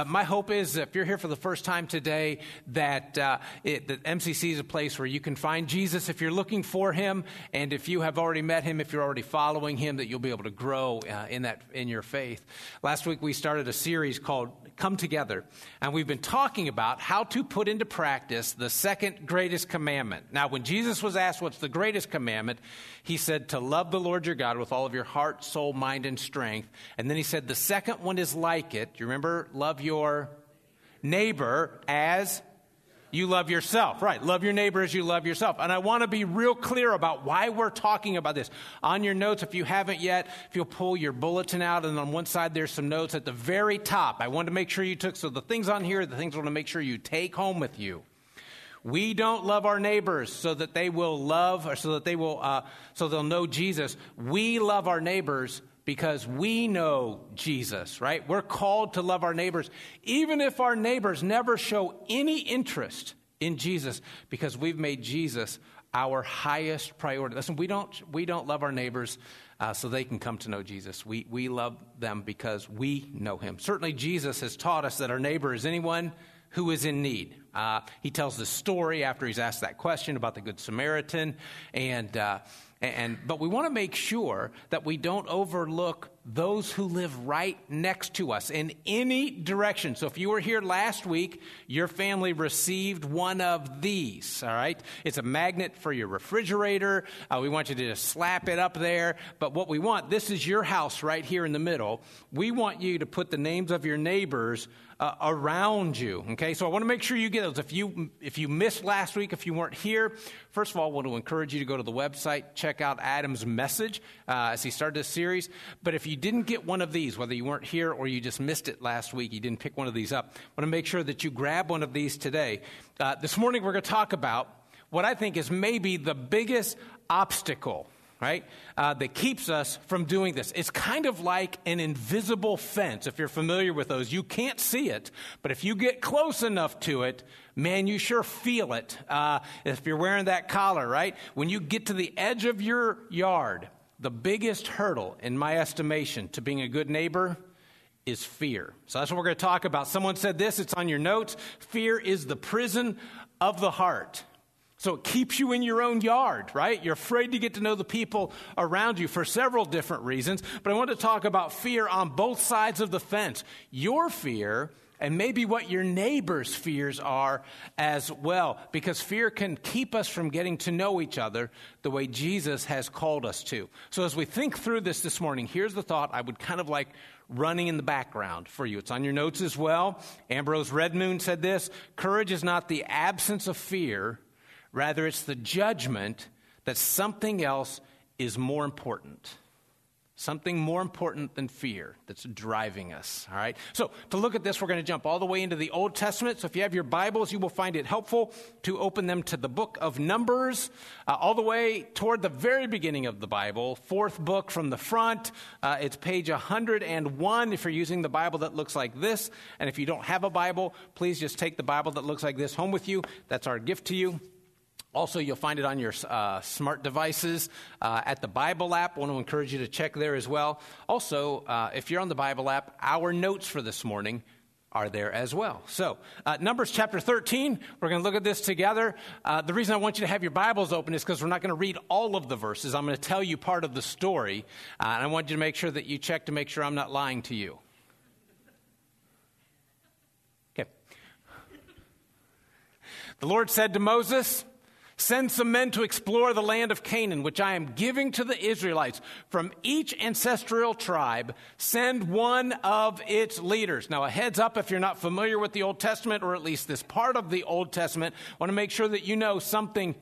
Uh, my hope is if you're here for the first time today, that, uh, it, that MCC is a place where you can find Jesus if you're looking for him, and if you have already met him, if you're already following him, that you'll be able to grow uh, in, that, in your faith. Last week we started a series called Come Together, and we've been talking about how to put into practice the second greatest commandment. Now, when Jesus was asked what's the greatest commandment, he said to love the Lord your God with all of your heart, soul, mind, and strength. And then he said the second one is like it. Do you remember? Love your neighbor as you love yourself. Right. Love your neighbor as you love yourself. And I want to be real clear about why we're talking about this. On your notes, if you haven't yet, if you'll pull your bulletin out, and on one side there's some notes at the very top. I want to make sure you took, so the things on here, the things I want to make sure you take home with you. We don't love our neighbors so that they will love, or so that they will, uh, so they'll know Jesus. We love our neighbors because we know Jesus, right? We're called to love our neighbors, even if our neighbors never show any interest in Jesus, because we've made Jesus our highest priority. Listen, we don't, we don't love our neighbors uh, so they can come to know Jesus. We, we love them because we know him. Certainly, Jesus has taught us that our neighbor is anyone who is in need. Uh, he tells the story after he's asked that question about the Good Samaritan, and uh, and, but we want to make sure that we don't overlook those who live right next to us in any direction. So if you were here last week, your family received one of these, all right? It's a magnet for your refrigerator. Uh, we want you to just slap it up there. But what we want, this is your house right here in the middle. We want you to put the names of your neighbors uh, around you. Okay, so I want to make sure you get those. If you if you missed last week, if you weren't here, first of all, I want to encourage you to go to the website, check out Adam's message uh, as he started this series. But if you didn't get one of these, whether you weren't here or you just missed it last week, you didn't pick one of these up, I want to make sure that you grab one of these today. Uh, this morning, we're going to talk about what I think is maybe the biggest obstacle right, uh, that keeps us from doing this. It's kind of like an invisible fence, if you're familiar with those. You can't see it, but if you get close enough to it, man, you sure feel it. Uh, if you're wearing that collar, right? When you get to the edge of your yard, the biggest hurdle, in my estimation, to being a good neighbor is fear. So that's what we're going to talk about. Someone said this, it's on your notes. Fear is the prison of the heart. So it keeps you in your own yard, right? You're afraid to get to know the people around you for several different reasons. But I want to talk about fear on both sides of the fence. Your fear and maybe what your neighbor's fears are as well, because fear can keep us from getting to know each other the way Jesus has called us to. So as we think through this this morning, here's the thought I would kind of like running in the background for you. It's on your notes as well. Ambrose Redmoon said this Courage is not the absence of fear Rather, it's the judgment that something else is more important. Something more important than fear that's driving us. All right? So, to look at this, we're going to jump all the way into the Old Testament. So, if you have your Bibles, you will find it helpful to open them to the book of Numbers, uh, all the way toward the very beginning of the Bible, fourth book from the front. Uh, it's page 101 if you're using the Bible that looks like this. And if you don't have a Bible, please just take the Bible that looks like this home with you. That's our gift to you. Also, you'll find it on your uh, smart devices uh, at the Bible app. I want to encourage you to check there as well. Also, uh, if you're on the Bible app, our notes for this morning are there as well. So, uh, Numbers chapter 13, we're going to look at this together. Uh, the reason I want you to have your Bibles open is because we're not going to read all of the verses. I'm going to tell you part of the story, uh, and I want you to make sure that you check to make sure I'm not lying to you. Okay. The Lord said to Moses, Send some men to explore the land of Canaan, which I am giving to the Israelites. From each ancestral tribe, send one of its leaders. Now, a heads up if you're not familiar with the Old Testament, or at least this part of the Old Testament, I want to make sure that you know something